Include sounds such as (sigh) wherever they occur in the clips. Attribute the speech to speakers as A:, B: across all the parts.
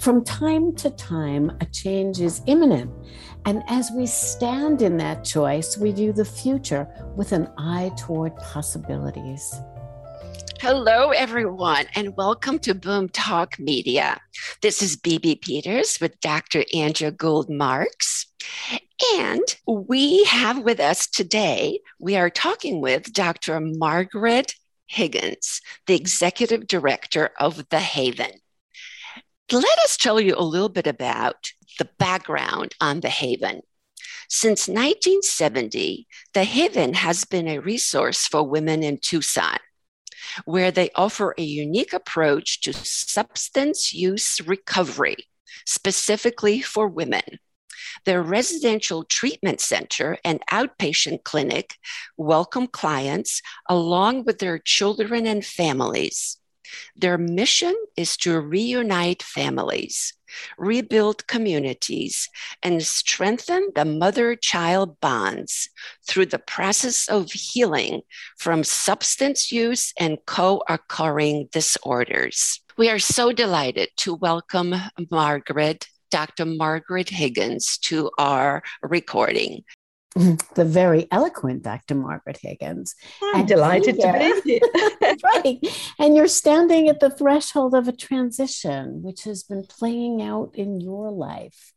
A: From time to time, a change is imminent. And as we stand in that choice, we view the future with an eye toward possibilities.
B: Hello, everyone, and welcome to Boom Talk Media. This is BB Peters with Dr. Andrea Gould Marks. And we have with us today, we are talking with Dr. Margaret Higgins, the Executive Director of The Haven. Let us tell you a little bit about the background on The Haven. Since 1970, The Haven has been a resource for women in Tucson where they offer a unique approach to substance use recovery, specifically for women. Their residential treatment center and outpatient clinic welcome clients along with their children and families. Their mission is to reunite families, rebuild communities, and strengthen the mother child bonds through the process of healing from substance use and co occurring disorders. We are so delighted to welcome Margaret Dr. Margaret Higgins to our recording. (laughs)
A: the very eloquent Dr. Margaret Higgins.
C: I'm and delighted here, to be (laughs)
A: here. right. And you're standing at the threshold of a transition, which has been playing out in your life.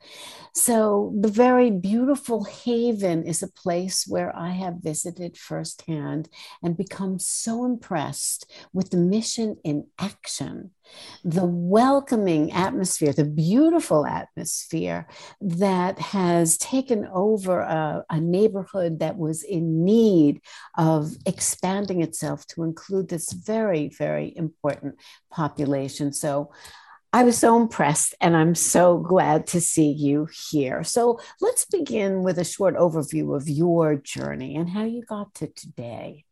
A: So, the very beautiful Haven is a place where I have visited firsthand and become so impressed with the mission in action the welcoming atmosphere, the beautiful atmosphere that has taken over a, a, neighborhood that was in need of expanding itself to include this very, very important population. So I was so impressed, and I'm so glad to see you here. So let's begin with a short overview of your journey and how you got to today.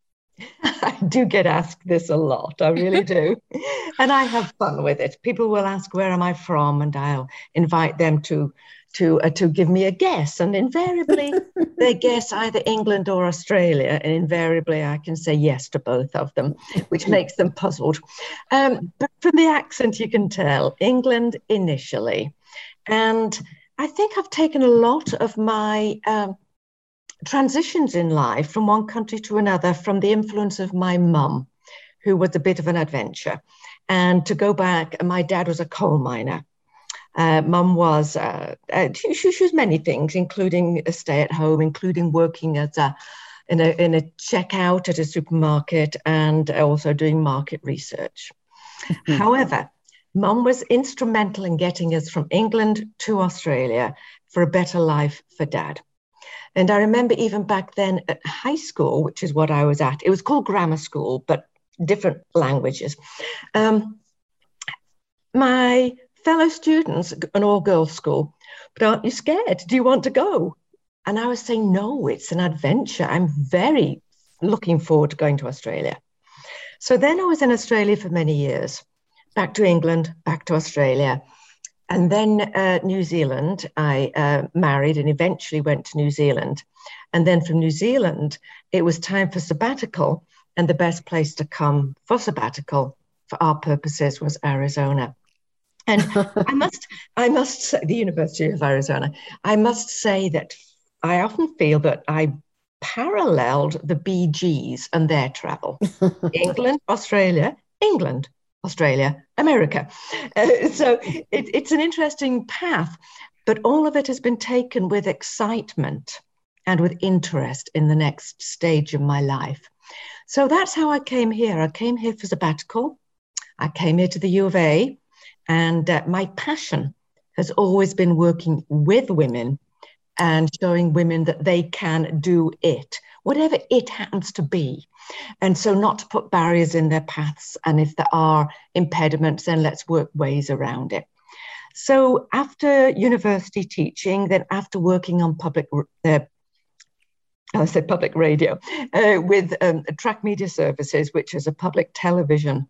A: (laughs)
C: I do get asked this a lot. I really do. (laughs) and I have fun with it. People will ask, Where am I from? And I'll invite them to. To, uh, to give me a guess, and invariably they (laughs) guess either England or Australia, and invariably I can say yes to both of them, which makes them puzzled. Um, but from the accent, you can tell England initially, and I think I've taken a lot of my um, transitions in life from one country to another from the influence of my mum, who was a bit of an adventure. And to go back, my dad was a coal miner. Uh, mum was, uh, uh, she, she, was many things, including a stay at home, including working as a, in a, in a checkout at a supermarket and also doing market research. Mm-hmm. However, mum was instrumental in getting us from England to Australia for a better life for dad. And I remember even back then at high school, which is what I was at, it was called grammar school, but different languages. Um, my fellow students, an all girls school, but aren't you scared? Do you want to go? And I was saying, no, it's an adventure. I'm very looking forward to going to Australia. So then I was in Australia for many years, back to England, back to Australia. And then uh, New Zealand, I uh, married and eventually went to New Zealand. And then from New Zealand, it was time for sabbatical. And the best place to come for sabbatical for our purposes was Arizona. And (laughs) I must, I must say, the University of Arizona, I must say that I often feel that I paralleled the Bee Gees and their travel. (laughs) England, Australia, England, Australia, America. Uh, (laughs) so it, it's an interesting path, but all of it has been taken with excitement and with interest in the next stage of my life. So that's how I came here. I came here for sabbatical. I came here to the U of A, and uh, my passion has always been working with women and showing women that they can do it, whatever it happens to be. And so, not to put barriers in their paths. And if there are impediments, then let's work ways around it. So, after university teaching, then after working on public, uh, I said public radio, uh, with um, TRAC Media Services, which is a public television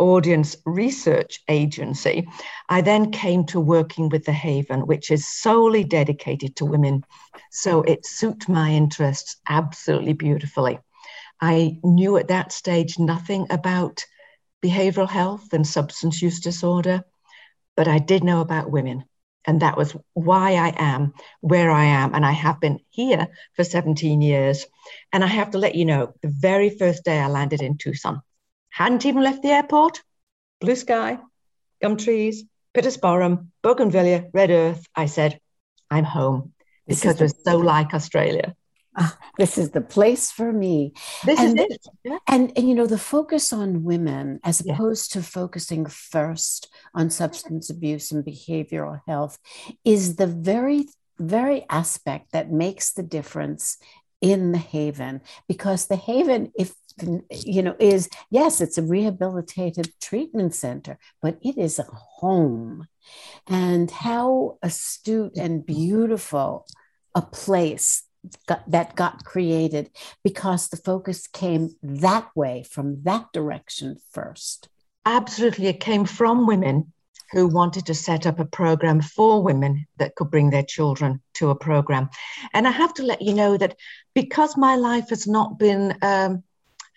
C: audience research agency, I then came to working with The Haven, which is solely dedicated to women. So it suited my interests absolutely beautifully. I knew at that stage nothing about behavioral health and substance use disorder, but I did know about women. And that was why I am where I am. And I have been here for 17 years. And I have to let you know the very first day I landed in Tucson, hadn't even left the airport, blue sky, gum trees, Pittosporum, Bougainvillea, red earth. I said, I'm home because we're so like Australia.
A: Ah, this is the place for me.
C: This
A: and,
C: is it. Yeah.
A: And, and, you know, the focus on women as opposed yeah. to focusing first on substance abuse and behavioral health is the very, very aspect that makes the difference in the haven because the haven if you know is yes it's a rehabilitative treatment center but it is a home. And how astute and beautiful a place got, that got created because the focus came that way from that direction first.
C: Absolutely. It came from women who wanted to set up a program for women that could bring their children to a program. And I have to let you know that because my life has not been um,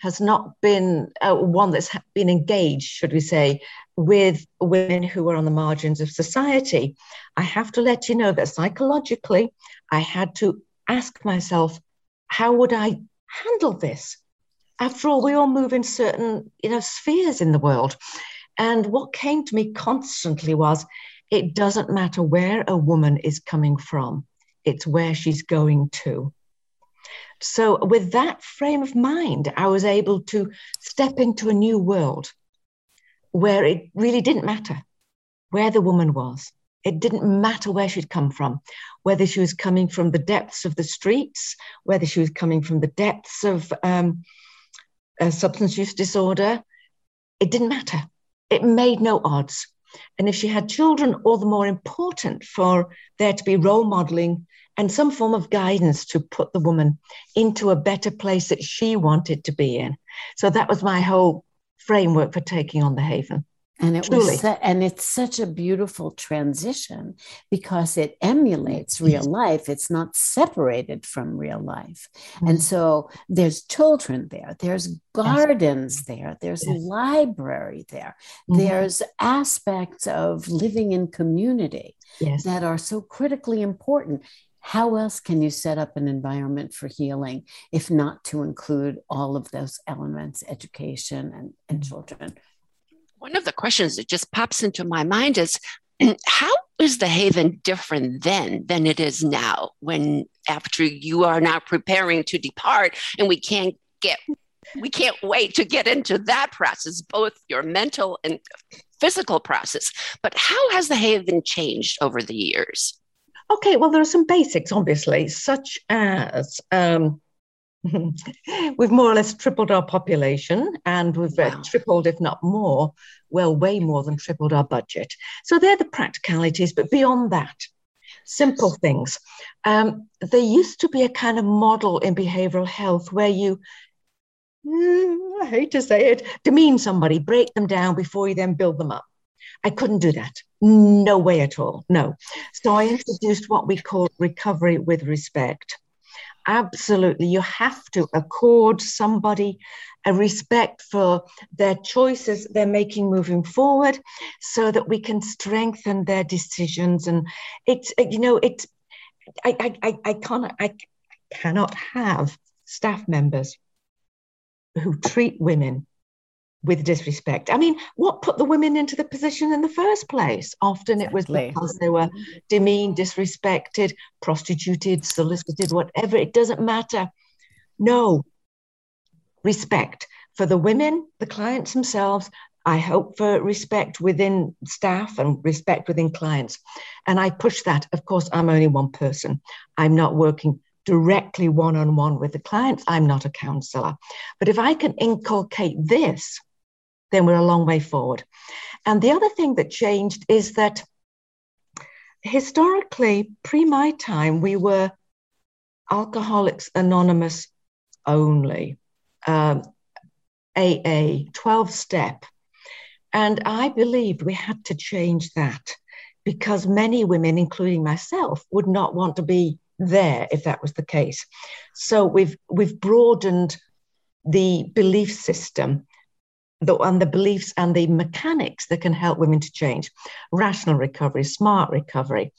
C: has not been uh, one that's been engaged, should we say, with women who are on the margins of society, I have to let you know that psychologically, I had to ask myself, how would I handle this? After all, we all move in certain you know spheres in the world. And what came to me constantly was it doesn't matter where a woman is coming from, it's where she's going to. So, with that frame of mind, I was able to step into a new world where it really didn't matter where the woman was. It didn't matter where she'd come from, whether she was coming from the depths of the streets, whether she was coming from the depths of um, a substance use disorder. It didn't matter. It made no odds. And if she had children, all the more important for there to be role modeling and some form of guidance to put the woman into a better place that she wanted to be in. So that was my whole framework for taking on the Haven
A: and it Truly. was and it's such a beautiful transition because it emulates real life it's not separated from real life mm-hmm. and so there's children there there's gardens there there's yes. library there mm-hmm. there's aspects of living in community yes. that are so critically important how else can you set up an environment for healing if not to include all of those elements education and, and mm-hmm. children?
B: One of the questions that just pops into my mind is (clears throat) how is the haven different then than it is now when after you are now preparing to depart and we can't get we can't wait to get into that process both your mental and physical process. But how has the haven changed over the years
C: okay well there are some basics obviously such as um, (laughs) we've more or less tripled our population and we've uh, wow. uh, tripled, if not more, well, way more than tripled our budget. So they're the practicalities. But beyond that, simple things. Um, there used to be a kind of model in behavioral health where you, mm, I hate to say it, demean somebody, break them down before you then build them up. I couldn't do that. No way at all. No. So I introduced what we call recovery with respect absolutely you have to accord somebody a respect for their choices they're making moving forward so that we can strengthen their decisions and it's you know it's i i i cannot i cannot have staff members who treat women with disrespect. I mean, what put the women into the position in the first place? Often exactly. it was because they were demeaned, disrespected, prostituted, solicited, whatever. It doesn't matter. No, respect for the women, the clients themselves. I hope for respect within staff and respect within clients. And I push that. Of course, I'm only one person. I'm not working directly one on one with the clients. I'm not a counselor. But if I can inculcate this, then we're a long way forward. And the other thing that changed is that historically, pre my time, we were Alcoholics Anonymous only, um, AA, 12 step. And I believed we had to change that because many women, including myself, would not want to be there if that was the case. So we've we've broadened the belief system the, and the beliefs and the mechanics that can help women to change. Rational recovery, smart recovery,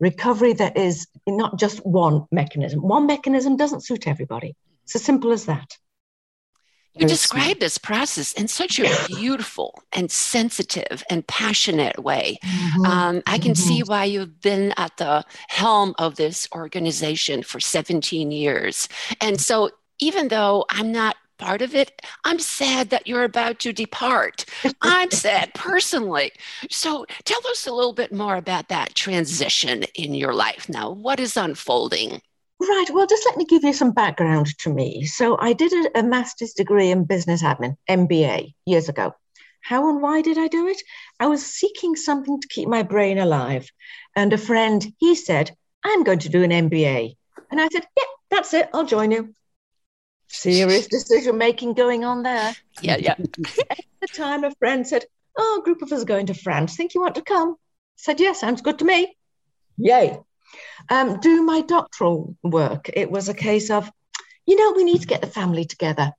C: recovery that is not just one mechanism. One mechanism doesn't suit everybody. It's as simple as that.
B: You describe this process in such a beautiful and sensitive and passionate way. Mm-hmm. Um, I can mm-hmm. see why you've been at the helm of this organization for 17 years. And so, even though I'm not part of it. I'm sad that you're about to depart. I'm sad personally. So tell us a little bit more about that transition in your life now. What is unfolding?
C: Right. Well, just let me give you some background to me. So I did a, a master's degree in business admin, MBA, years ago. How and why did I do it? I was seeking something to keep my brain alive. And a friend, he said, I'm going to do an MBA. And I said, Yeah, that's it. I'll join you serious decision making going on there.
B: Yeah, yeah. (laughs)
C: At the time, a friend said, Oh, a group of us are going to France. Think you want to come? I said, Yes, sounds good to me. Yay. Um, do my doctoral work. It was a case of, you know, we need to get the family together.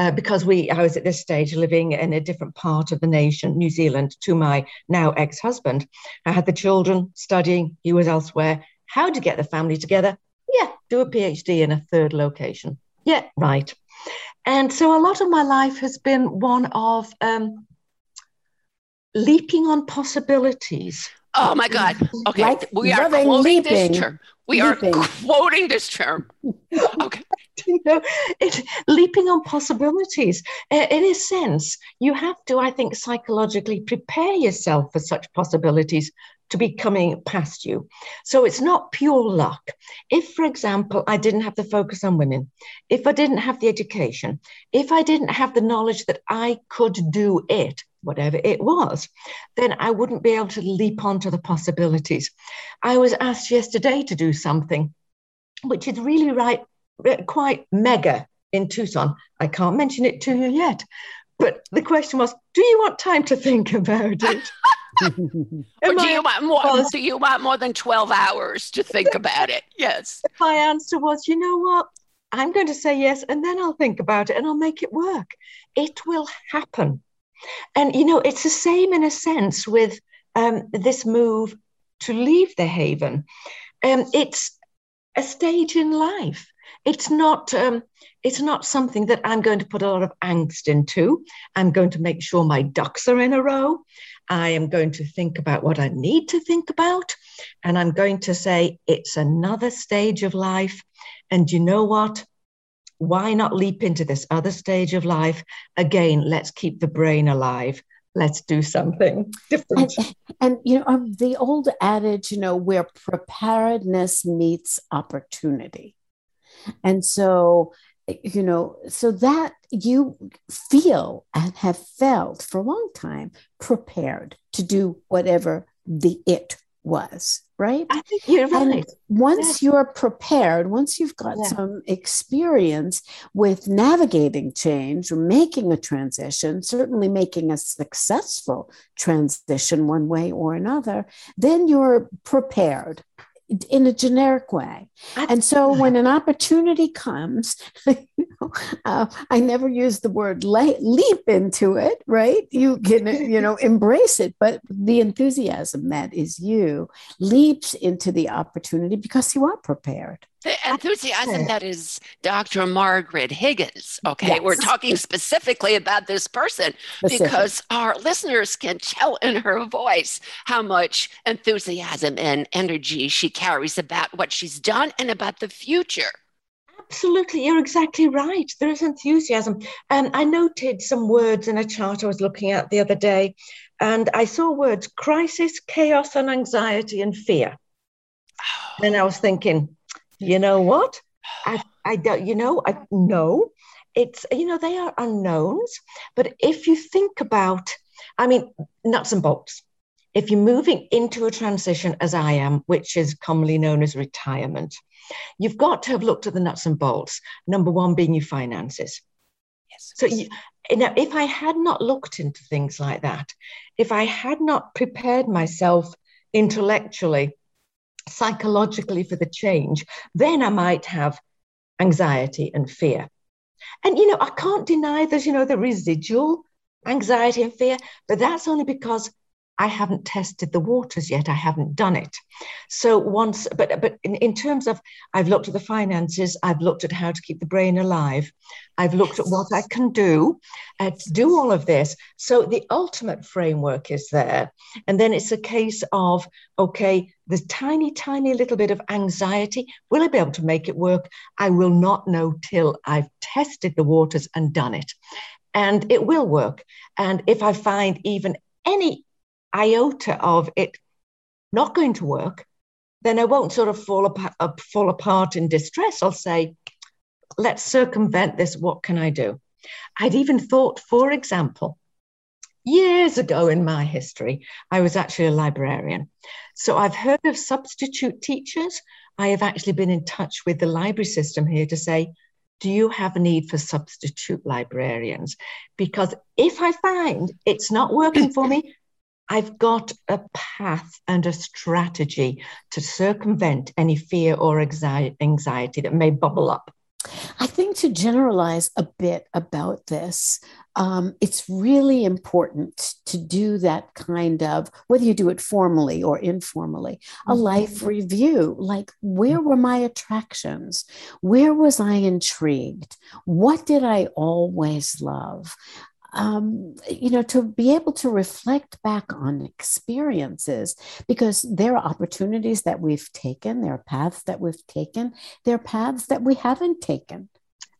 C: Uh, because we, I was at this stage living in a different part of the nation, New Zealand, to my now ex-husband. I had the children studying; he was elsewhere. How to get the family together? Yeah, do a PhD in a third location. Yeah, right. And so a lot of my life has been one of um, leaping on possibilities.
B: Oh my God. Okay. Like we are quoting leaping, this term. We leaping. are quoting this term. (laughs) Okay.
C: you know, it, leaping on possibilities. In a sense, you have to, I think, psychologically prepare yourself for such possibilities to be coming past you. So it's not pure luck. If, for example, I didn't have the focus on women, if I didn't have the education, if I didn't have the knowledge that I could do it, whatever it was, then I wouldn't be able to leap onto the possibilities. I was asked yesterday to do something which is really right, eh, quite mega in Tucson. I can't mention it to you yet. But the question was, do you want time to think about it? (laughs)
B: or do you want more? Was, do you want more than twelve hours to think about it? Yes.
C: My answer was, you know what? I'm going to say yes, and then I'll think about it, and I'll make it work. It will happen. And you know, it's the same in a sense with um, this move to leave the haven. Um, it's a stage in life. It's not. Um, it's not something that I'm going to put a lot of angst into. I'm going to make sure my ducks are in a row. I am going to think about what I need to think about. And I'm going to say, it's another stage of life. And you know what? Why not leap into this other stage of life? Again, let's keep the brain alive. Let's do something different.
A: And, and you know, um, the old adage, you know, where preparedness meets opportunity. And so you know, so that you feel and have felt for a long time prepared to do whatever the it was, right?
C: I think you're right. And
A: once you're prepared, once you've got yeah. some experience with navigating change or making a transition, certainly making a successful transition one way or another, then you're prepared in a generic way. And so when an opportunity comes, (laughs) you know, uh, I never use the word leap into it, right? You can, (laughs) you know, embrace it, but the enthusiasm that is you leaps into the opportunity because you are prepared.
B: The enthusiasm that is Dr. Margaret Higgins. Okay, yes. we're talking specifically about this person Specific. because our listeners can tell in her voice how much enthusiasm and energy she carries about what she's done and about the future.
C: Absolutely, you're exactly right. There is enthusiasm. And I noted some words in a chart I was looking at the other day, and I saw words crisis, chaos, and anxiety and fear. (sighs) And I was thinking, you know what? I, (sighs) I don't, you know, I know it's, you know, they are unknowns. But if you think about, I mean, nuts and bolts, if you're moving into a transition as I am, which is commonly known as retirement, you've got to have looked at the nuts and bolts. Number one being your finances. Yes. So, you, now, if I had not looked into things like that, if I had not prepared myself intellectually psychologically for the change, then I might have anxiety and fear. And, you know, I can't deny there's, you know, the residual anxiety and fear, but that's only because I haven't tested the waters yet. I haven't done it. So once, but but in, in terms of, I've looked at the finances. I've looked at how to keep the brain alive. I've looked at what I can do uh, to do all of this. So the ultimate framework is there, and then it's a case of okay, the tiny, tiny little bit of anxiety. Will I be able to make it work? I will not know till I've tested the waters and done it. And it will work. And if I find even any iota of it not going to work, then I won't sort of fall apart, uh, fall apart in distress. I'll say, let's circumvent this. What can I do? I'd even thought, for example, years ago in my history, I was actually a librarian. So I've heard of substitute teachers. I have actually been in touch with the library system here to say, do you have a need for substitute librarians? Because if I find it's not working for me, I've got a path and a strategy to circumvent any fear or anxiety that may bubble up.
A: I think to generalize a bit about this, um, it's really important to do that kind of, whether you do it formally or informally, a mm-hmm. life review. Like, where were my attractions? Where was I intrigued? What did I always love? Um, you know, to be able to reflect back on experiences because there are opportunities that we've taken, there are paths that we've taken, there are paths that we haven't taken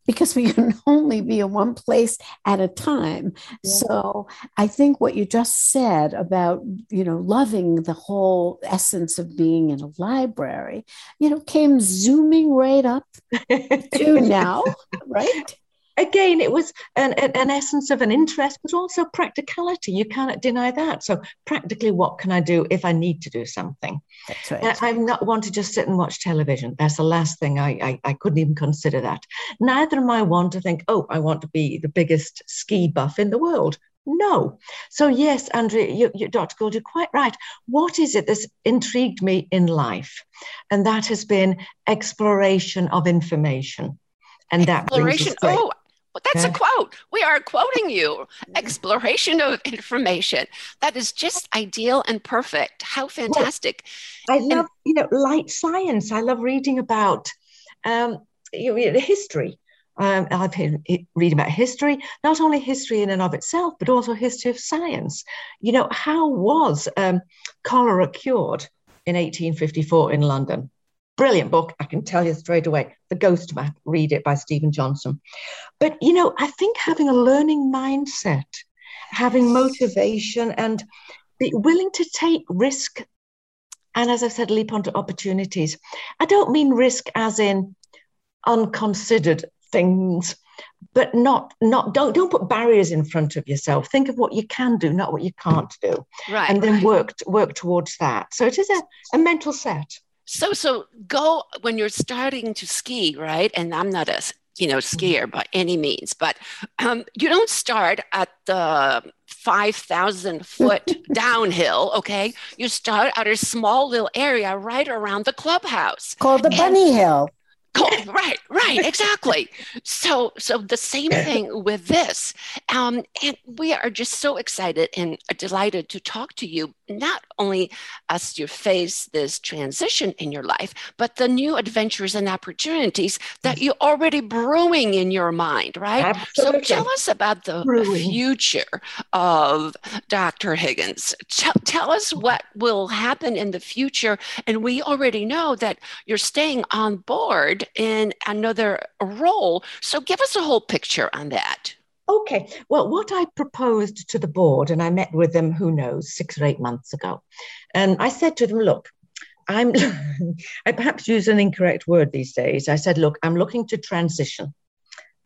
A: because we (laughs) can only be in one place at a time. Yeah. So I think what you just said about, you know, loving the whole essence of being in a library, you know, came zooming right up (laughs) to now, right?
C: Again, it was an, an essence of an interest, but also practicality. You cannot deny that. So, practically, what can I do if I need to do something? That's right. I'm not one to just sit and watch television. That's the last thing I, I, I couldn't even consider that. Neither am I one to think, oh, I want to be the biggest ski buff in the world. No. So, yes, Andrea, you, you, Dr. Gould, you're quite right. What is it that's intrigued me in life? And that has been exploration of information. And that exploration.
B: Oh, that's okay. a quote. We are quoting you. (laughs) Exploration of information. That is just ideal and perfect. How fantastic.
C: Well, I love, and, you know, light science. I love reading about um, you know, history. Um, I've been reading about history, not only history in and of itself, but also history of science. You know, how was um, cholera cured in 1854 in London? Brilliant book. I can tell you straight away. The Ghost Map, read it by Steven Johnson. But, you know, I think having a learning mindset, having motivation, and be willing to take risk. And as I said, leap onto opportunities. I don't mean risk as in unconsidered things but not not don't don't put barriers in front of yourself think of what you can do not what you can't do
B: right
C: and then
B: right.
C: work work towards that so it is a, a mental set
B: so so go when you're starting to ski, right? And I'm not a you know mm-hmm. skier by any means, but um, you don't start at the 5,000 foot (laughs) downhill, okay? You start at a small little area right around the clubhouse.
A: Called the Bunny Hill. Cool.
B: right, right, exactly. so, so the same thing (coughs) with this, um, and we are just so excited and delighted to talk to you. Not only as you face this transition in your life, but the new adventures and opportunities that mm-hmm. you're already brewing in your mind, right?
C: Absolutely.
B: So, tell us about the brewing. future of Dr. Higgins. Tell, tell us what will happen in the future, and we already know that you're staying on board in another role. So give us a whole picture on that.
C: Okay. Well, what I proposed to the board, and I met with them, who knows, six or eight months ago, and I said to them, look, I'm, (laughs) I perhaps use an incorrect word these days. I said, look, I'm looking to transition.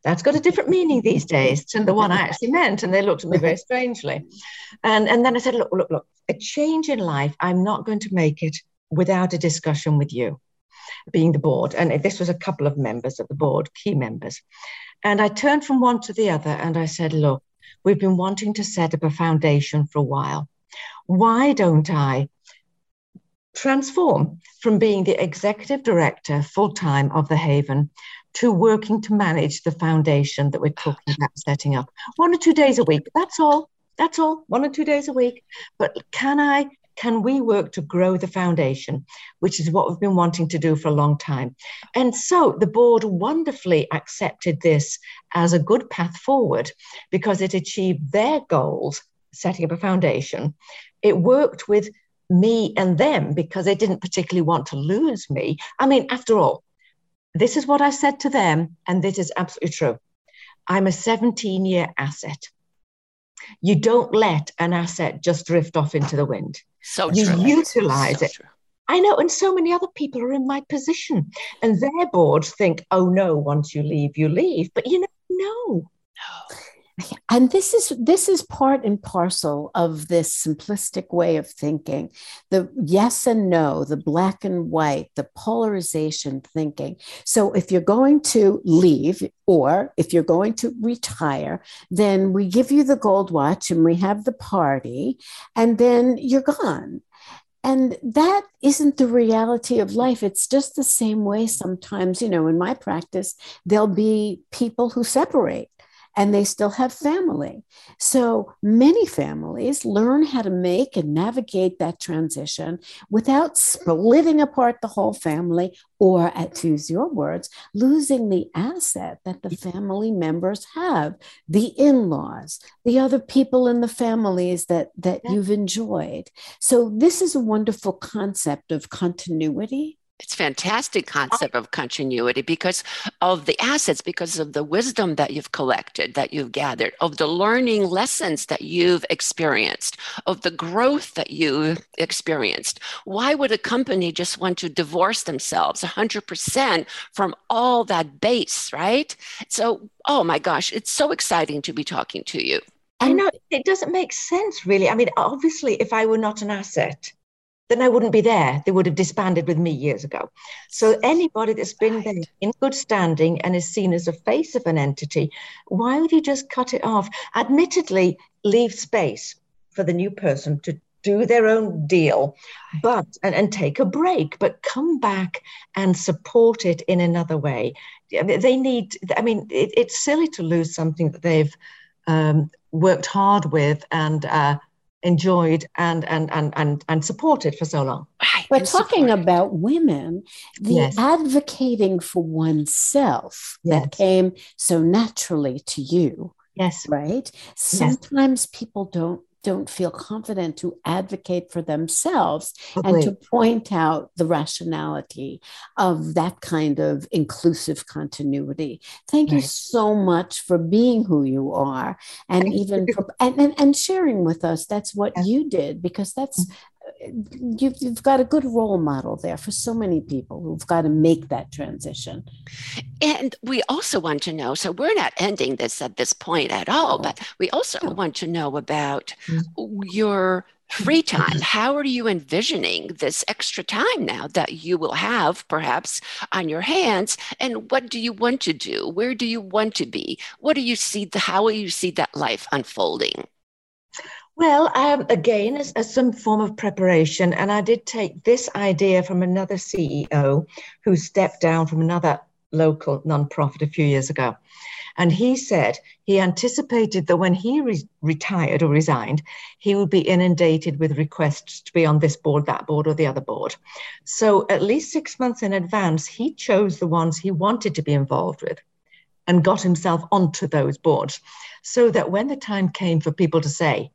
C: That's got a different meaning these days than the one I actually meant. And they looked at me very strangely. And, and then I said, look, look, look, a change in life, I'm not going to make it without a discussion with you being the board. And this was a couple of members of the board, key members. And I turned from one to the other and I said, Look, we've been wanting to set up a foundation for a while. Why don't I transform from being the executive director full time of the Haven to working to manage the foundation that we're talking about setting up one or two days a week? That's all. That's all, one or two days a week. But can I can we work to grow the foundation, which is what we've been wanting to do for a long time? And so the board wonderfully accepted this as a good path forward because it achieved their goals, setting up a foundation. It worked with me and them because they didn't particularly want to lose me. I mean, after all, this is what I said to them, and this is absolutely true. I'm a 17 year asset. You don't let an asset just drift off into the wind.
B: So
C: you
B: true.
C: utilize
B: So
C: it.
B: true.
C: I know, and so many other people are in my position, and their boards think, "Oh no, once you leave, you leave." But you know, no.
A: And this is this is part and parcel of this simplistic way of thinking. The yes and no the black and white the polarization thinking. So if you're going to leave or if you're going to retire then we give you the gold watch and we have the party and then you're gone. And that isn't the reality of life. It's just the same way sometimes, you know, in my practice, there'll be people who separate and they still have family. So many families learn how to make and navigate that transition without splitting apart the whole family or, at to use your words, losing the asset that the family members have, the in-laws, the other people in the families that, that
C: Yeah.
A: you've enjoyed. So this is a wonderful concept of continuity.
B: It's fantastic concept of continuity because of the assets, because of the wisdom that you've collected, that you've gathered, of the learning lessons that you've experienced, of the growth that you experienced. Why would a company just want to divorce themselves 100% from all that base, right? So, oh my gosh, it's so exciting to be talking to you.
C: I know it doesn't make sense, really. I mean, obviously, if I were not an asset, then I wouldn't be there. They would have disbanded with me years ago. So anybody that's been there in good standing and is seen as a face of an entity, why would you just cut it off? Admittedly, leave space for the new person to do their own deal, but and, and take a break, but come back and support it in another way. They need, I mean, it, it's silly to lose something that they've um, worked hard with and uh, enjoyed and, and and and and supported for so long.
B: Right.
A: But
B: and
A: talking
B: support.
A: about women, the
C: Yes.
A: advocating for oneself
C: Yes.
A: that came so naturally to you,
C: Yes,
A: right? Sometimes people don't don't feel confident to advocate for themselves and to point out the rationality of that kind of inclusive continuity. Thank you so much for being who you are and
C: Thank
A: even
C: you.
A: for, and, and, and sharing with us that's what
C: Yeah.
A: you did because that's
C: Mm.
A: You've, you've got a good role model there for so many people who've got to make that transition.
B: And we also want to know so we're not ending this at this point at all, but we also want to know about
C: Mm.
B: your free time. How are you envisioning this extra time now that you will have perhaps on your hands? And what do you want to do? Where do you want to be? What do you see? The, how will you see that life unfolding?
C: Well, um, again, as, as some form of preparation, and I did take this idea from another CEO who stepped down from another local nonprofit a few years ago. And he said he anticipated that when he re- retired or resigned, he would be inundated with requests to be on this board, that board, or the other board. So, at least six months in advance, he chose the ones he wanted to be involved with and got himself onto those boards so that when the time came for people to say,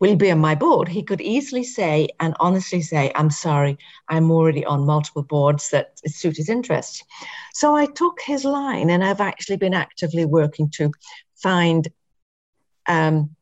C: Will be on my board? He could easily say and honestly say, I'm sorry, I'm already on multiple boards that suit his interests. So I took his line and I've actually been actively working to find um,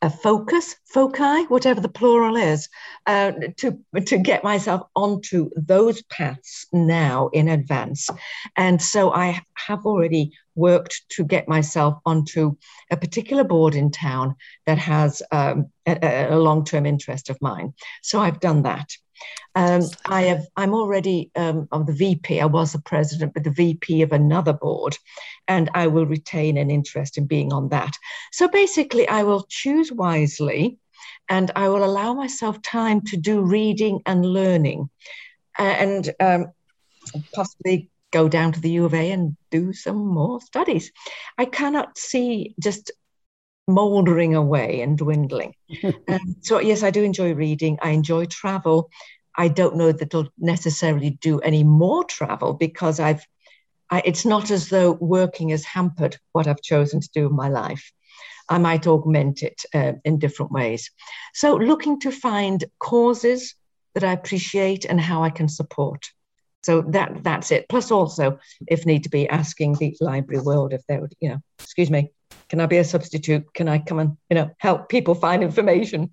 C: a focus, foci, whatever the plural is, uh, to, to get myself onto those paths now in advance. And so I have already worked to get myself onto a particular board in town that has um, a, a long-term interest of mine. So I've done that. Um, I have. I'm already um, of the VP. I was the president, but the VP of another board, and I will retain an interest in being on that. So basically, I will choose wisely, and I will allow myself time to do reading and learning, and um, possibly go down to the U of A and do some more studies. I cannot see just moldering away and dwindling. (laughs) um, so, yes, I do enjoy reading. I enjoy travel. I don't know that I'll necessarily do any more travel because I've, I, it's not as though working has hampered what I've chosen to do in my life. I might augment it uh, in different ways. So, looking to find causes that I appreciate and how I can support. So that that's it. Plus, also, if need to be, asking the library world if they would, you know, excuse me, can I be a substitute? Can I come and you know help people find information?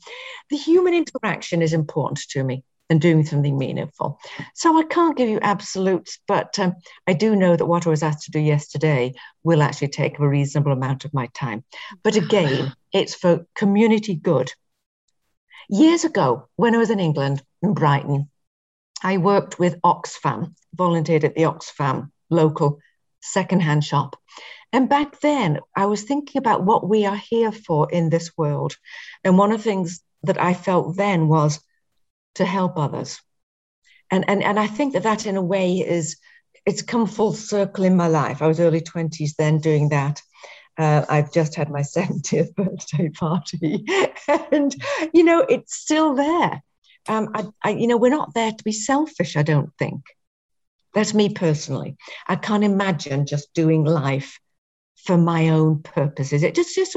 C: The human interaction is important to me and doing something meaningful. So I can't give you absolutes, but um, I do know that what I was asked to do yesterday will actually take a reasonable amount of my time. But again, (sighs) it's for community good. Years ago, when I was in England, in Brighton, I worked with Oxfam, volunteered at the Oxfam local secondhand shop. And back then, I was thinking about what we are here for in this world. And one of the things that I felt then was to help others. And, and, and I think that that, in a way, is it's come full circle in my life. I was early 20s then doing that. Uh, I've just had my (laughs) 70th birthday party. (laughs) and, you know, it's still there. Um, I, I, you know, we're not there to be selfish, I don't think. That's me personally. I can't imagine just doing life for my own purposes. It just, just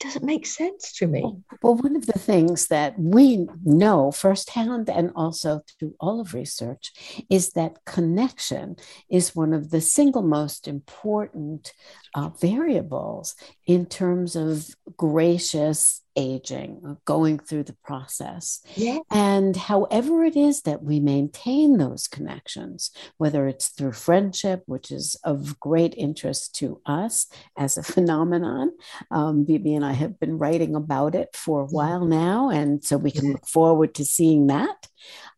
C: doesn't make sense to me.
A: Well, one of the things that we know firsthand and also through all of research is that connection is one of the single most important uh, variables in terms of gracious aging, going through the process.
C: Yeah.
A: And however it is that we maintain those connections, whether it's through friendship, which is of great interest to us as a (laughs) phenomenon. Um, Bibi and I have been writing about it for a while now, and so we can look forward to seeing that.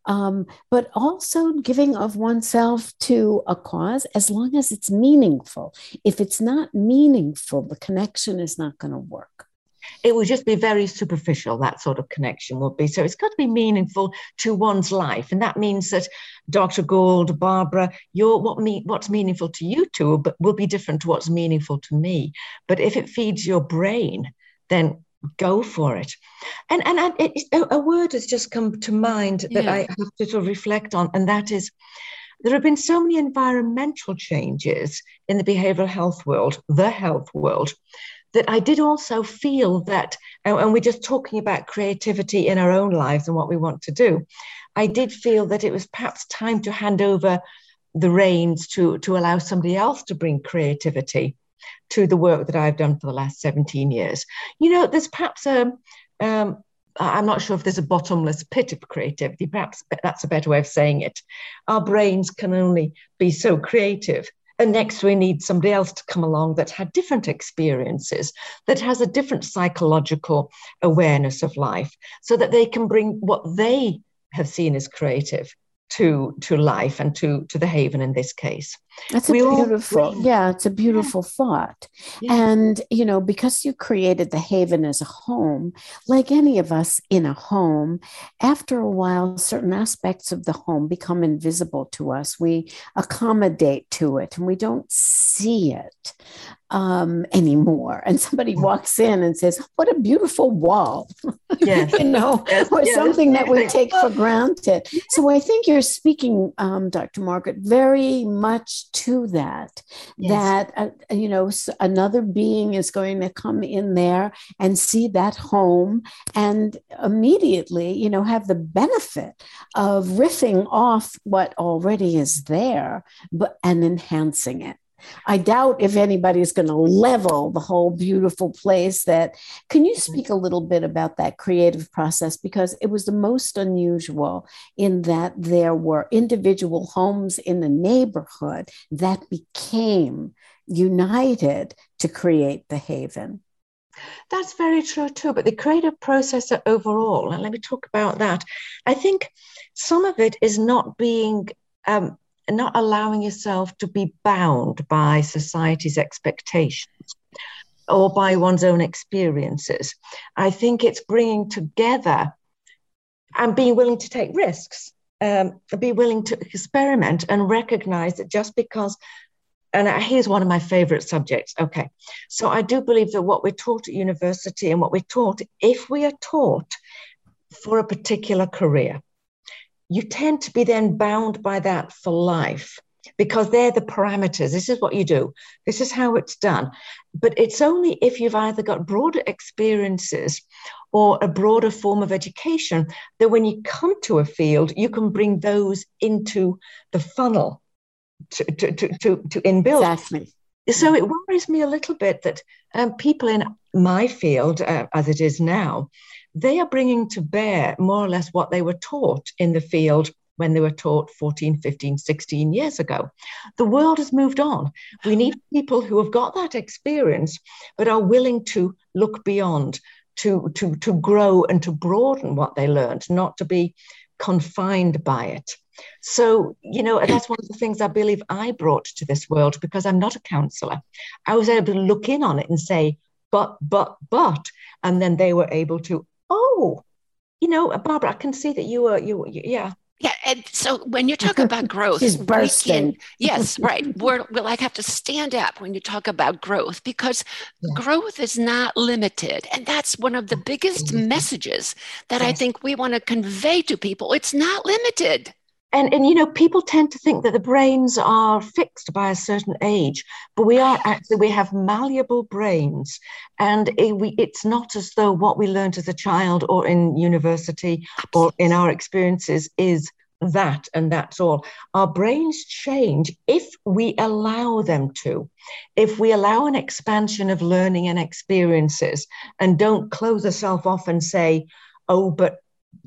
A: Um, but also giving of oneself to a cause as long as it's meaningful. If it's not meaningful, the connection is not going to work
C: it would just be very superficial that sort of connection would be. So it's got to be meaningful to one's life. And that means that dr gould barbara your what me what's meaningful to you two but will be different to what's meaningful to me. But if it feeds your brain then go for it. And and it, a word has just come to mind that yeah. i have to sort of reflect on and that is there have been so many environmental changes in the behavioral health world the health world that I did also feel that, and we're just talking about creativity in our own lives and what we want to do, I did feel that it was perhaps time to hand over the reins to, to allow somebody else to bring creativity to the work that I've done for the last 17 years. You know, there's perhaps a, um, I'm not sure if there's a bottomless pit of creativity. Perhaps that's a better way of saying it. Our brains can only be so creative and next, we need somebody else to come along that had different experiences, that has a different psychological awareness of life, so that they can bring what they have seen as creative to to life and to to the haven in this case.
A: That's a we beautiful yeah it's a beautiful yeah. thought. Yeah. and you know because you created the haven as a home like any of us in a home after a while certain aspects of the home become invisible to us. We accommodate to it and we don't see it um, anymore. And somebody walks in and says, What a beautiful wall, (laughs) yes. you know, yes. or yes. something that we take for (laughs) granted. So I think you're speaking, um, Dr. Margaret, very much to that, that, uh, you know, another being is going to come in there and see that home and immediately, you know, have the benefit of riffing off what already is there, but and enhancing it. I doubt if anybody's going to level the whole beautiful place that can you speak a little bit about that creative process because it was the most unusual in that there were individual homes in the neighborhood that became united to create the haven
C: that's very true too. But the creative process overall, and let me talk about that. I think some of it is not being um, not allowing yourself to be bound by society's expectations or by one's own experiences. I think it's bringing together and being willing to take risks, um, be willing to experiment and recognize that just because and here's one of my favorite subjects. Okay. So I do believe that what we're taught at university and what we're taught, if we are taught for a particular career, you tend to be then bound by that for life because they're the parameters. This is what you do, this is how it's done. But it's only if you've either got broader experiences or a broader form of education that when you come to a field, you can bring those into the funnel to, to, to, to, to inbuild.
A: Exactly.
C: So it worries me a little bit that um, people in my field, uh, as it is now, they are bringing to bear more or less what they were taught in the field when they were taught 14, 15, 16 years ago. The world has moved on. We need (laughs) people who have got that experience, but are willing to look beyond, to, to, to grow and to broaden what they learned, not to be confined by it. So, you know, that's one of the things I believe I brought to this world because I'm not a counselor. I was able to look in on it and say, but, but, but, and then they were able to, oh, you know, uh, Barbara, I can see that you uh, were, you, yeah,
B: yeah, and so when you talk about (laughs) growth,
A: She's bursting.
B: Can, yes, (laughs) right. We're, we like have to stand up when you talk about growth because yeah. growth is not limited, and that's one of the biggest messages that yes. I think we want to convey to people. It's not limited.
C: And, and you know people tend to think that the brains are fixed by a certain age but we are actually we have malleable brains. And it, we, it's not as though what we learned as a child or in university or in our experiences is that and that's all. Our brains change if we allow them to. If we allow an expansion of learning and experiences and don't close ourselves off and say oh but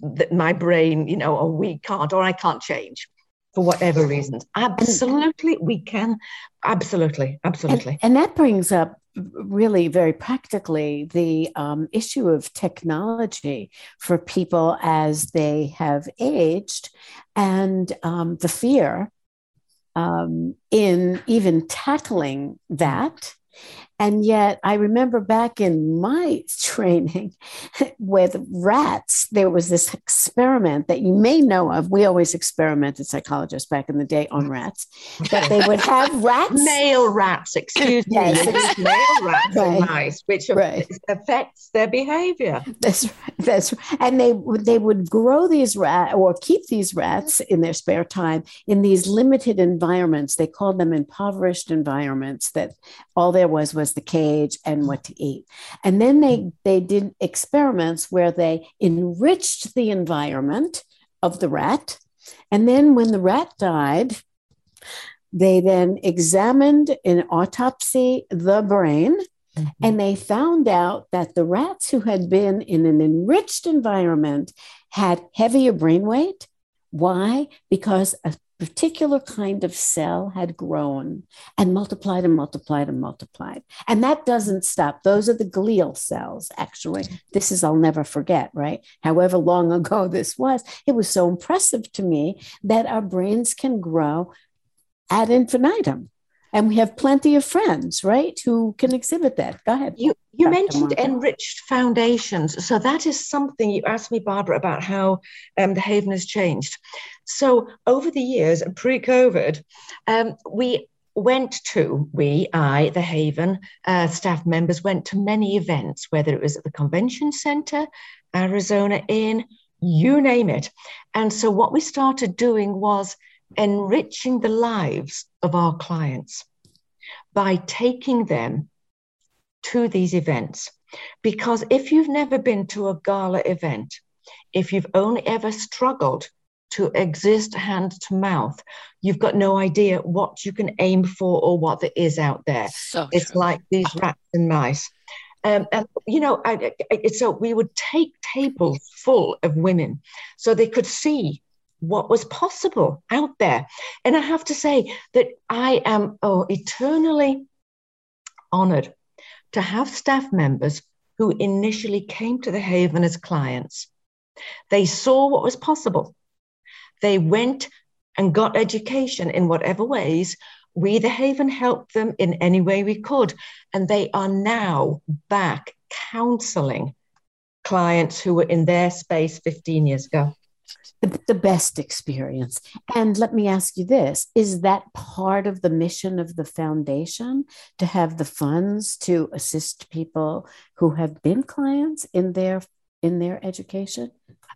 C: that my brain, you know, or we can't, or I can't change for whatever reasons. Absolutely, we can. Absolutely, absolutely.
A: And, and that brings up really very practically the um, issue of technology for people as they have aged and um, the fear um, in even tackling that and yet, I remember back in my training (laughs) with rats, there was this experiment that you may know of. We always experimented, psychologists back in the day, on rats, that they would have (laughs) rats.
C: Male rats, excuse me. yes. Male rats right. mice, which right. affects their behavior.
A: That's right. That's right. And they, they would grow these rats or keep these rats in their spare time in these limited environments. They called them impoverished environments that all there was was the cage and what to eat. And then they, they did experiments where they enriched the environment of the rat. And then when the rat died, they then examined in autopsy the brain Mm-hmm. And they found out that the rats who had been in an enriched environment had heavier brain weight. Why? Because a particular kind of cell had grown and multiplied and multiplied and multiplied. And that doesn't stop. Those are the glial cells, actually. This is, I'll never forget, right? However long (laughs) ago this was, it was so impressive to me that our brains can grow ad infinitum. And we have plenty of friends, right, who can exhibit that. Go ahead.
C: You, you mentioned enriched foundations. So that is something you asked me, Barbara, about how um, the Haven has changed. So over the years, pre-COVID, um, we went to we i the haven uh, staff members went to many events whether it was at the convention center arizona inn you name it and so what we started doing was enriching the lives of our clients by taking them to these events. Because if you've never been to a gala event, if you've only ever struggled to exist hand to mouth, you've got no idea what you can aim for or what there is out there. So it's true. like these rats and mice. Um, and you know, I, I, so we would take tables full of women so they could see what was possible out there. And I have to say that I am oh, eternally honored to have staff members who initially came to the Haven as clients. They saw what was possible. They went and got education in whatever ways. We, the Haven, helped them in any way we could. And they are now back counseling clients who were in their space 15 years ago.
A: the, best experience. And let me ask you this is that part of the mission of the foundation to have the funds to assist people who have been clients in their in their education?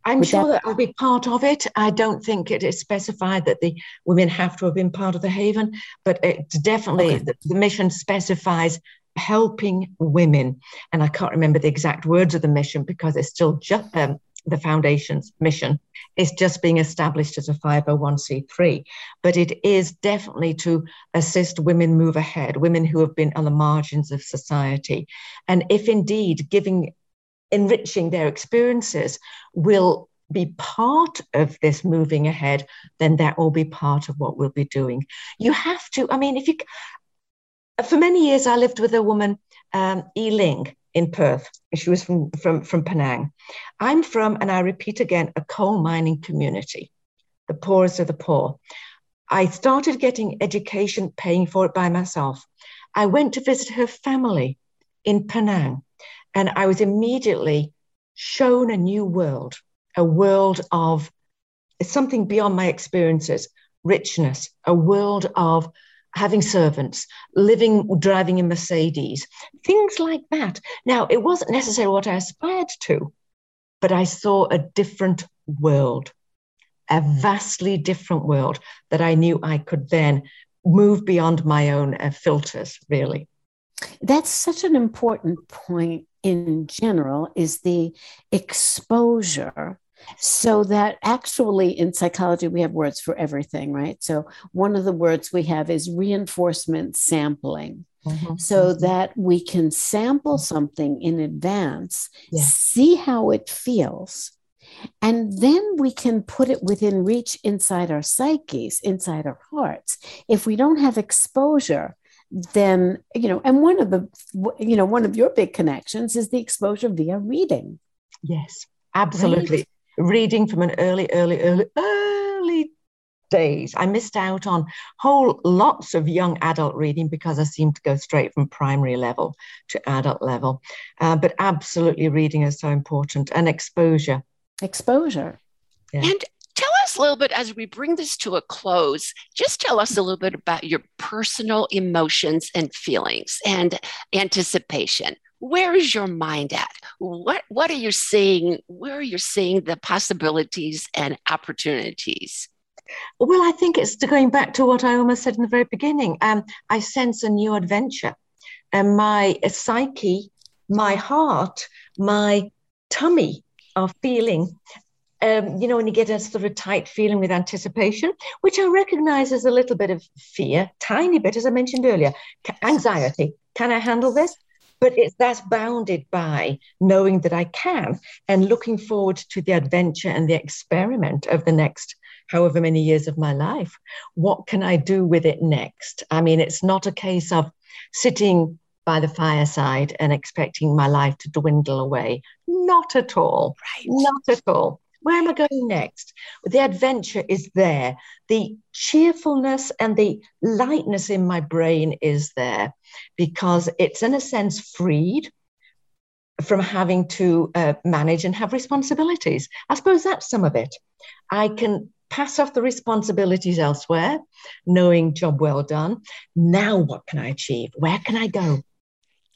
C: I'm Would sure that, that will be part of it. I don't think it is specified that the women have to have been part of the Haven, but it definitely okay. the, the mission specifies helping women. And I can't remember the exact words of the mission because it's still just um, the foundation's mission is just being established as a 501c3 but it is definitely to assist women move ahead women who have been on the margins of society and if indeed giving enriching their experiences will be part of this moving ahead then that will be part of what we'll be doing you have to i mean if you for many years i lived with a woman um, e ling in Perth. She was from, from, from Penang. I'm from, and I repeat again, a coal mining community, the poorest of the poor. I started getting education, paying for it by myself. I went to visit her family in Penang, and I was immediately shown a new world, a world of something beyond my experiences, richness, a world of having servants, living, driving in Mercedes, things like that. Now, it wasn't necessarily what I aspired to, but I saw a different world, a vastly different world that I knew I could then move beyond my own uh, filters, really.
A: That's such an important point in general is the exposure so that actually in psychology, we have words for everything, right? So one of the words we have is reinforcement sampling. Mm-hmm. So that we can sample something in advance, see how it feels, and then we can put it within reach inside our psyches, inside our hearts. If we don't have exposure, then you know and one of the you know one of your big connections is the exposure via reading
C: yes absolutely right? reading from an early, early, early, early days. I missed out on whole lots of young adult reading because I seemed to go straight from primary level to adult level. Uh, but absolutely, reading is so important and exposure.
A: Exposure.
B: Yeah. And a little bit as we bring this to a close. Just tell us a little bit about your personal emotions and feelings and anticipation. Where is your mind at? What what are you seeing? Where are you seeing the possibilities and opportunities?
C: Well i think it's going back to what i almost said in the very beginning. Um, i sense a new adventure and my psyche my heart my tummy are feeling um, you know, when you get a sort of tight feeling with anticipation, which I recognize as a little bit of fear, tiny bit, as I mentioned earlier, anxiety. Can I handle this? but it's that's bounded by knowing that I can and looking forward to the adventure and the experiment of the next however many years of my life. What can I do with it next? I mean, it's not a case of sitting by the fireside and expecting my life to dwindle away. Not at all. Right. Not at all. Where am I going next? The adventure is there. The cheerfulness and the lightness in my brain is there because it's, in a sense, freed from having to uh, manage and have responsibilities. I suppose that's some of it. I can pass off the responsibilities elsewhere, knowing job well done. Now, what can I achieve? Where can I go?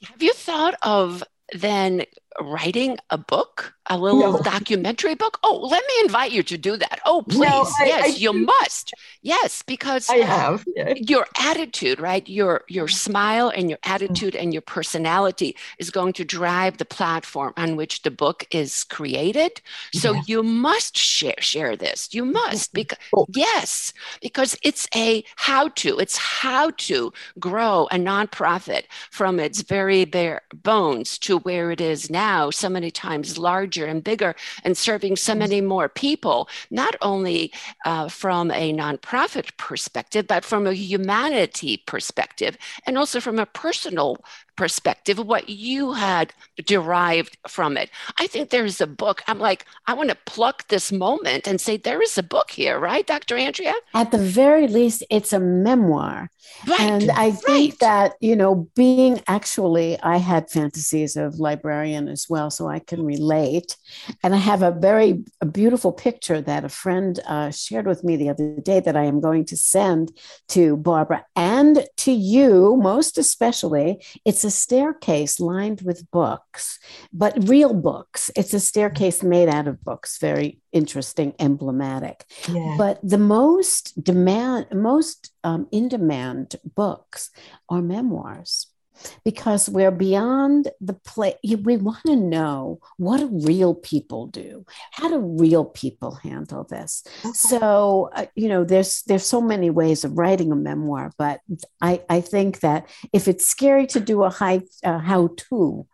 B: Have you thought of then writing a book, a little no. (laughs) documentary book? Oh, let me invite you to do that. Oh, please. No, I, yes, I, you must. Yes, because
C: I have
B: yeah. your attitude, right? Your your mm-hmm. smile and your mm-hmm. attitude and your personality is going to drive the platform on which the book is created. So yeah. you must share share this. You must mm-hmm. because oh. yes, because it's a how to. It's how to grow a nonprofit from its very bare bones to where it is now now so many times larger and bigger and serving so many more people, not only uh, from a nonprofit perspective, but from a humanity perspective, and also from a personal perspective, what you had derived from it. I think there's a book. I'm like, I want to pluck this moment and say, there is a book here, right, Dr. Andrea?
A: At the very least, it's a memoir. Right, and I think that, you know, being actually, I had fantasies of librarian as well, so I can relate. And I have a very a beautiful picture that a friend uh, shared with me the other day that I am going to send to Barbara and to you, most especially. It's a staircase lined with books, but real books. It's a staircase made out of books, very interesting, emblematic. Yeah. But the most demand, most um, in demand books are memoirs because we're beyond the play. We want to know what do real people do? How do real people handle this? Okay. So uh, you know, there's there's so many ways of writing a memoir, but I I think that if it's scary to do a high uh, how to,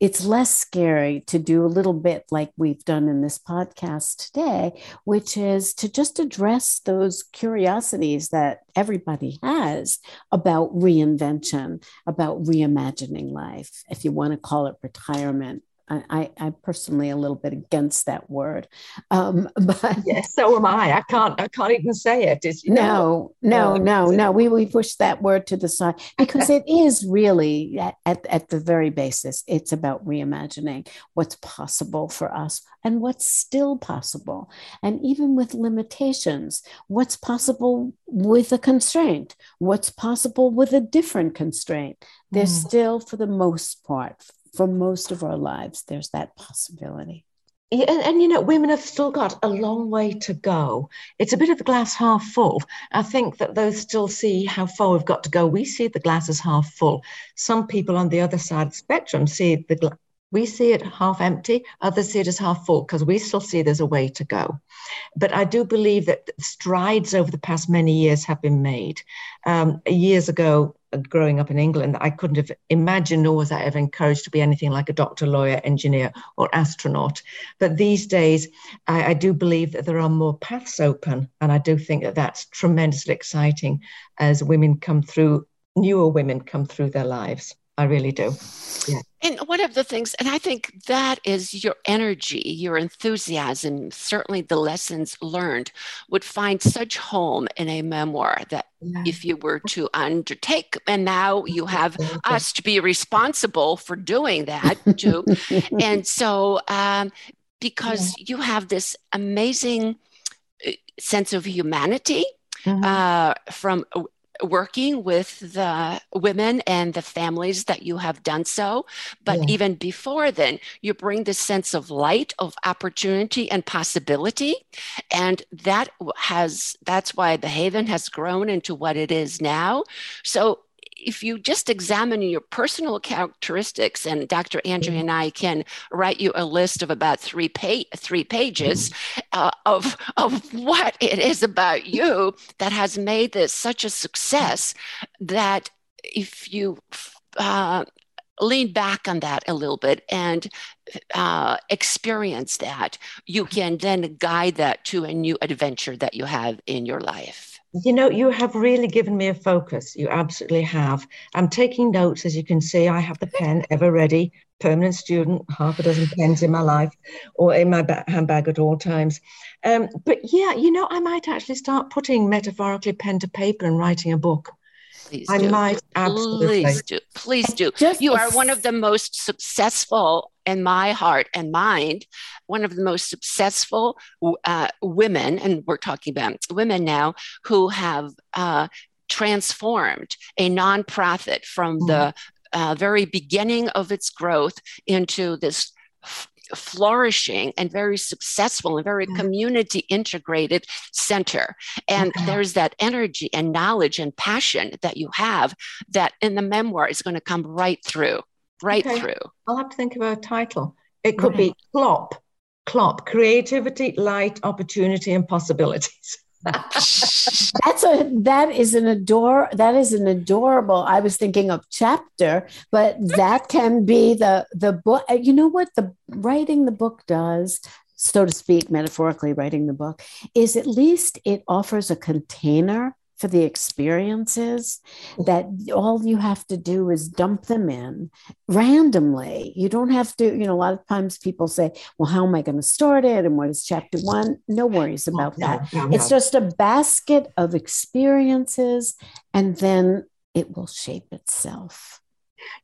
A: it's less scary to do a little bit like we've done in this podcast today, which is to just address those curiosities that everybody has about reinvention, about reimagining life, if you want to call it retirement I, I personally a little bit against that word, um, (laughs) but
C: yes, so am I. I can't I can't even say it. It's,
A: no, no, no, no. We we push that word to the side because it is really at, at, at the very basis. It's about reimagining what's possible for us and what's still possible, and even with limitations, what's possible with a constraint, what's possible with a different constraint. There's mm. still, for the most part, for most of our lives, there's that possibility.
C: Yeah, and, and, you know, women have still got a long way to go. It's a bit of the glass half full. I think that those still see how far we've got to go. We see the glass as half full. Some people on the other side of the spectrum see the gla- we see it half empty, others see it as half full because we still see there's a way to go. But I do believe that strides over the past many years have been made. Um, years ago, Uh, growing up in England, I couldn't have imagined, nor was I ever encouraged to be anything like a doctor, lawyer, engineer, or astronaut. But these days, I, I, do believe that there are more paths open. And I do think that that's tremendously exciting as women come through, newer women come through their lives. I really do.
B: Yeah. And one of the things, and I think that is your energy, your enthusiasm, certainly the lessons learned would find such home in a memoir that yeah. if you were to undertake, and now you have us to be responsible for doing that too. (laughs) and so, um, because yeah. you have this amazing uh, sense of humanity. Mm-hmm. Uh, from working with the women and the families that you have done so. But yeah. even before then, you bring this sense of light, of opportunity and possibility. And that has, that's why the Haven has grown into what it is now. So if you just examine your personal characteristics, and Dr. Andrea and I can write you a list of about three pa- three pages uh, of of what it is about you that has made this such a success that if you uh, lean back on that a little bit and uh, experience that, you can then guide that to a new adventure that you have in your life.
C: You know, you have really given me a focus. You absolutely have. I'm taking notes, as you can see. I have the pen ever ready, permanent student, half a dozen pens in my life or in my handbag at all times. Um, but yeah, you know, I might actually start putting metaphorically pen to paper and writing a book.
B: Please I do. might absolutely. Please do. Please do. Just you are one of the most successful in my heart and mind, one of the most successful uh, women, and we're talking about women now who have uh, transformed a nonprofit from mm. the uh, very beginning of its growth into this flourishing and very successful and very community integrated center. And okay. there's that energy and knowledge and passion that you have that in the memoir is going to come right through, right okay. through.
C: I'll have to think of a title. It could right. be CLOP, CLOP, creativity, light, opportunity, and possibilities. (laughs)
A: that's a that is an adore that is an adorable i was thinking of chapter but that can be the the book you know what the writing the book does so to speak metaphorically writing the book is at least it offers a container for the experiences that all you have to do is dump them in randomly. You don't have to, you know, a lot of times people say, well, how am I going to start it? And what is chapter one? No worries about that. No, no, it's just a basket of experiences and then it will shape itself.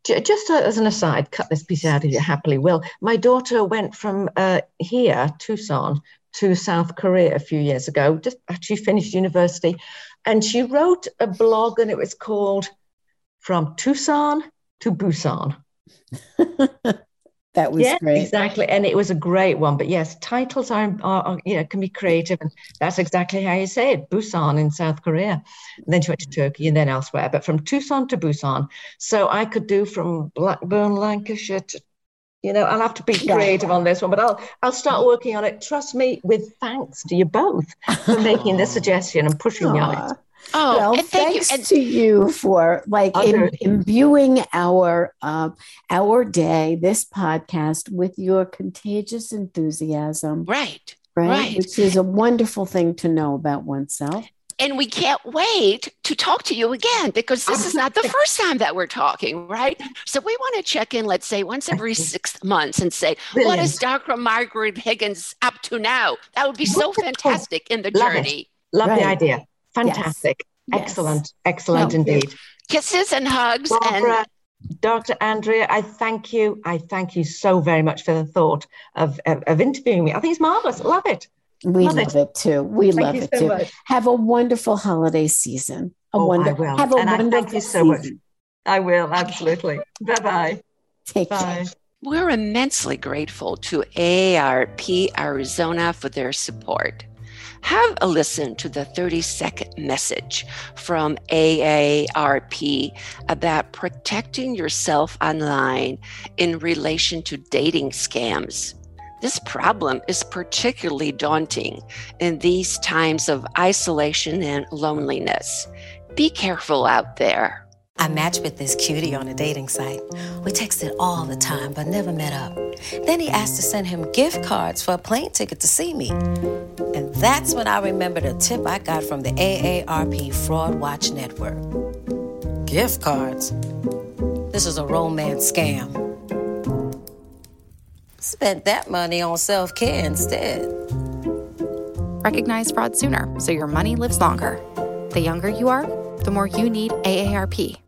C: Just as an aside, cut this piece out if you happily will. My daughter went from uh, here, Tucson, to South Korea a few years ago, just actually finished university. And she wrote a blog and it was called From Tucson to Busan. (laughs)
A: that was great.
C: Exactly. And it was a great one. But yes, titles are, are, are, you know, can be creative. And that's exactly how you say it Busan in South Korea. And then she went to Turkey and then elsewhere. But from Tucson to Busan. So I could do from Blackburn, Lancashire to you know, I'll have to be creative on this one, but I'll I'll start working on it. Trust me, with thanks to you both for making this (laughs) suggestion and pushing me on it.
A: Oh, well, thanks you. And- to you for like Im- imbuing our uh, our day, this podcast, with your contagious enthusiasm.
B: Right,
A: right, right, which is a wonderful thing to know about oneself
B: and we can't wait to talk to you again because this is not the (laughs) first time that we're talking, right? So we want to check in, let's say once every (laughs) six months and say, Brilliant. what is Dr. Margaret Higgins up to now? That would be so fantastic in the
C: Love
B: journey.
C: It. Love right. the idea. Fantastic. Yes. Excellent. Yes. Excellent indeed.
B: Kisses and hugs.
C: Barbara, and Dr. Andrea, I thank you. I thank you so very much for the thought of, of, of interviewing me. I think it's marvelous. Love it.
A: We love, love it. it. too. We thank love it so too. Much. Have a wonderful holiday season. A
C: oh,
A: wonderful.
C: Have a and wonderful I thank you so season. much. I will absolutely. Bye bye.
A: Take Bye. care.
B: We're immensely grateful to AARP Arizona for their support. Have a listen to the 30 second message from AARP about protecting yourself online in relation to dating scams. This problem is particularly daunting in these times of isolation and loneliness. Be careful out there.
D: I matched with this cutie on a dating site. We texted all the time, but never met up. Then he asked to send him gift cards for a plane ticket to see me. And that's when I remembered a tip I got from the AARP Fraud Watch Network. Gift cards? This is a romance scam. Spent that money on self care instead.
E: Recognize fraud sooner so your money lives longer. The younger you are, the more you need AARP.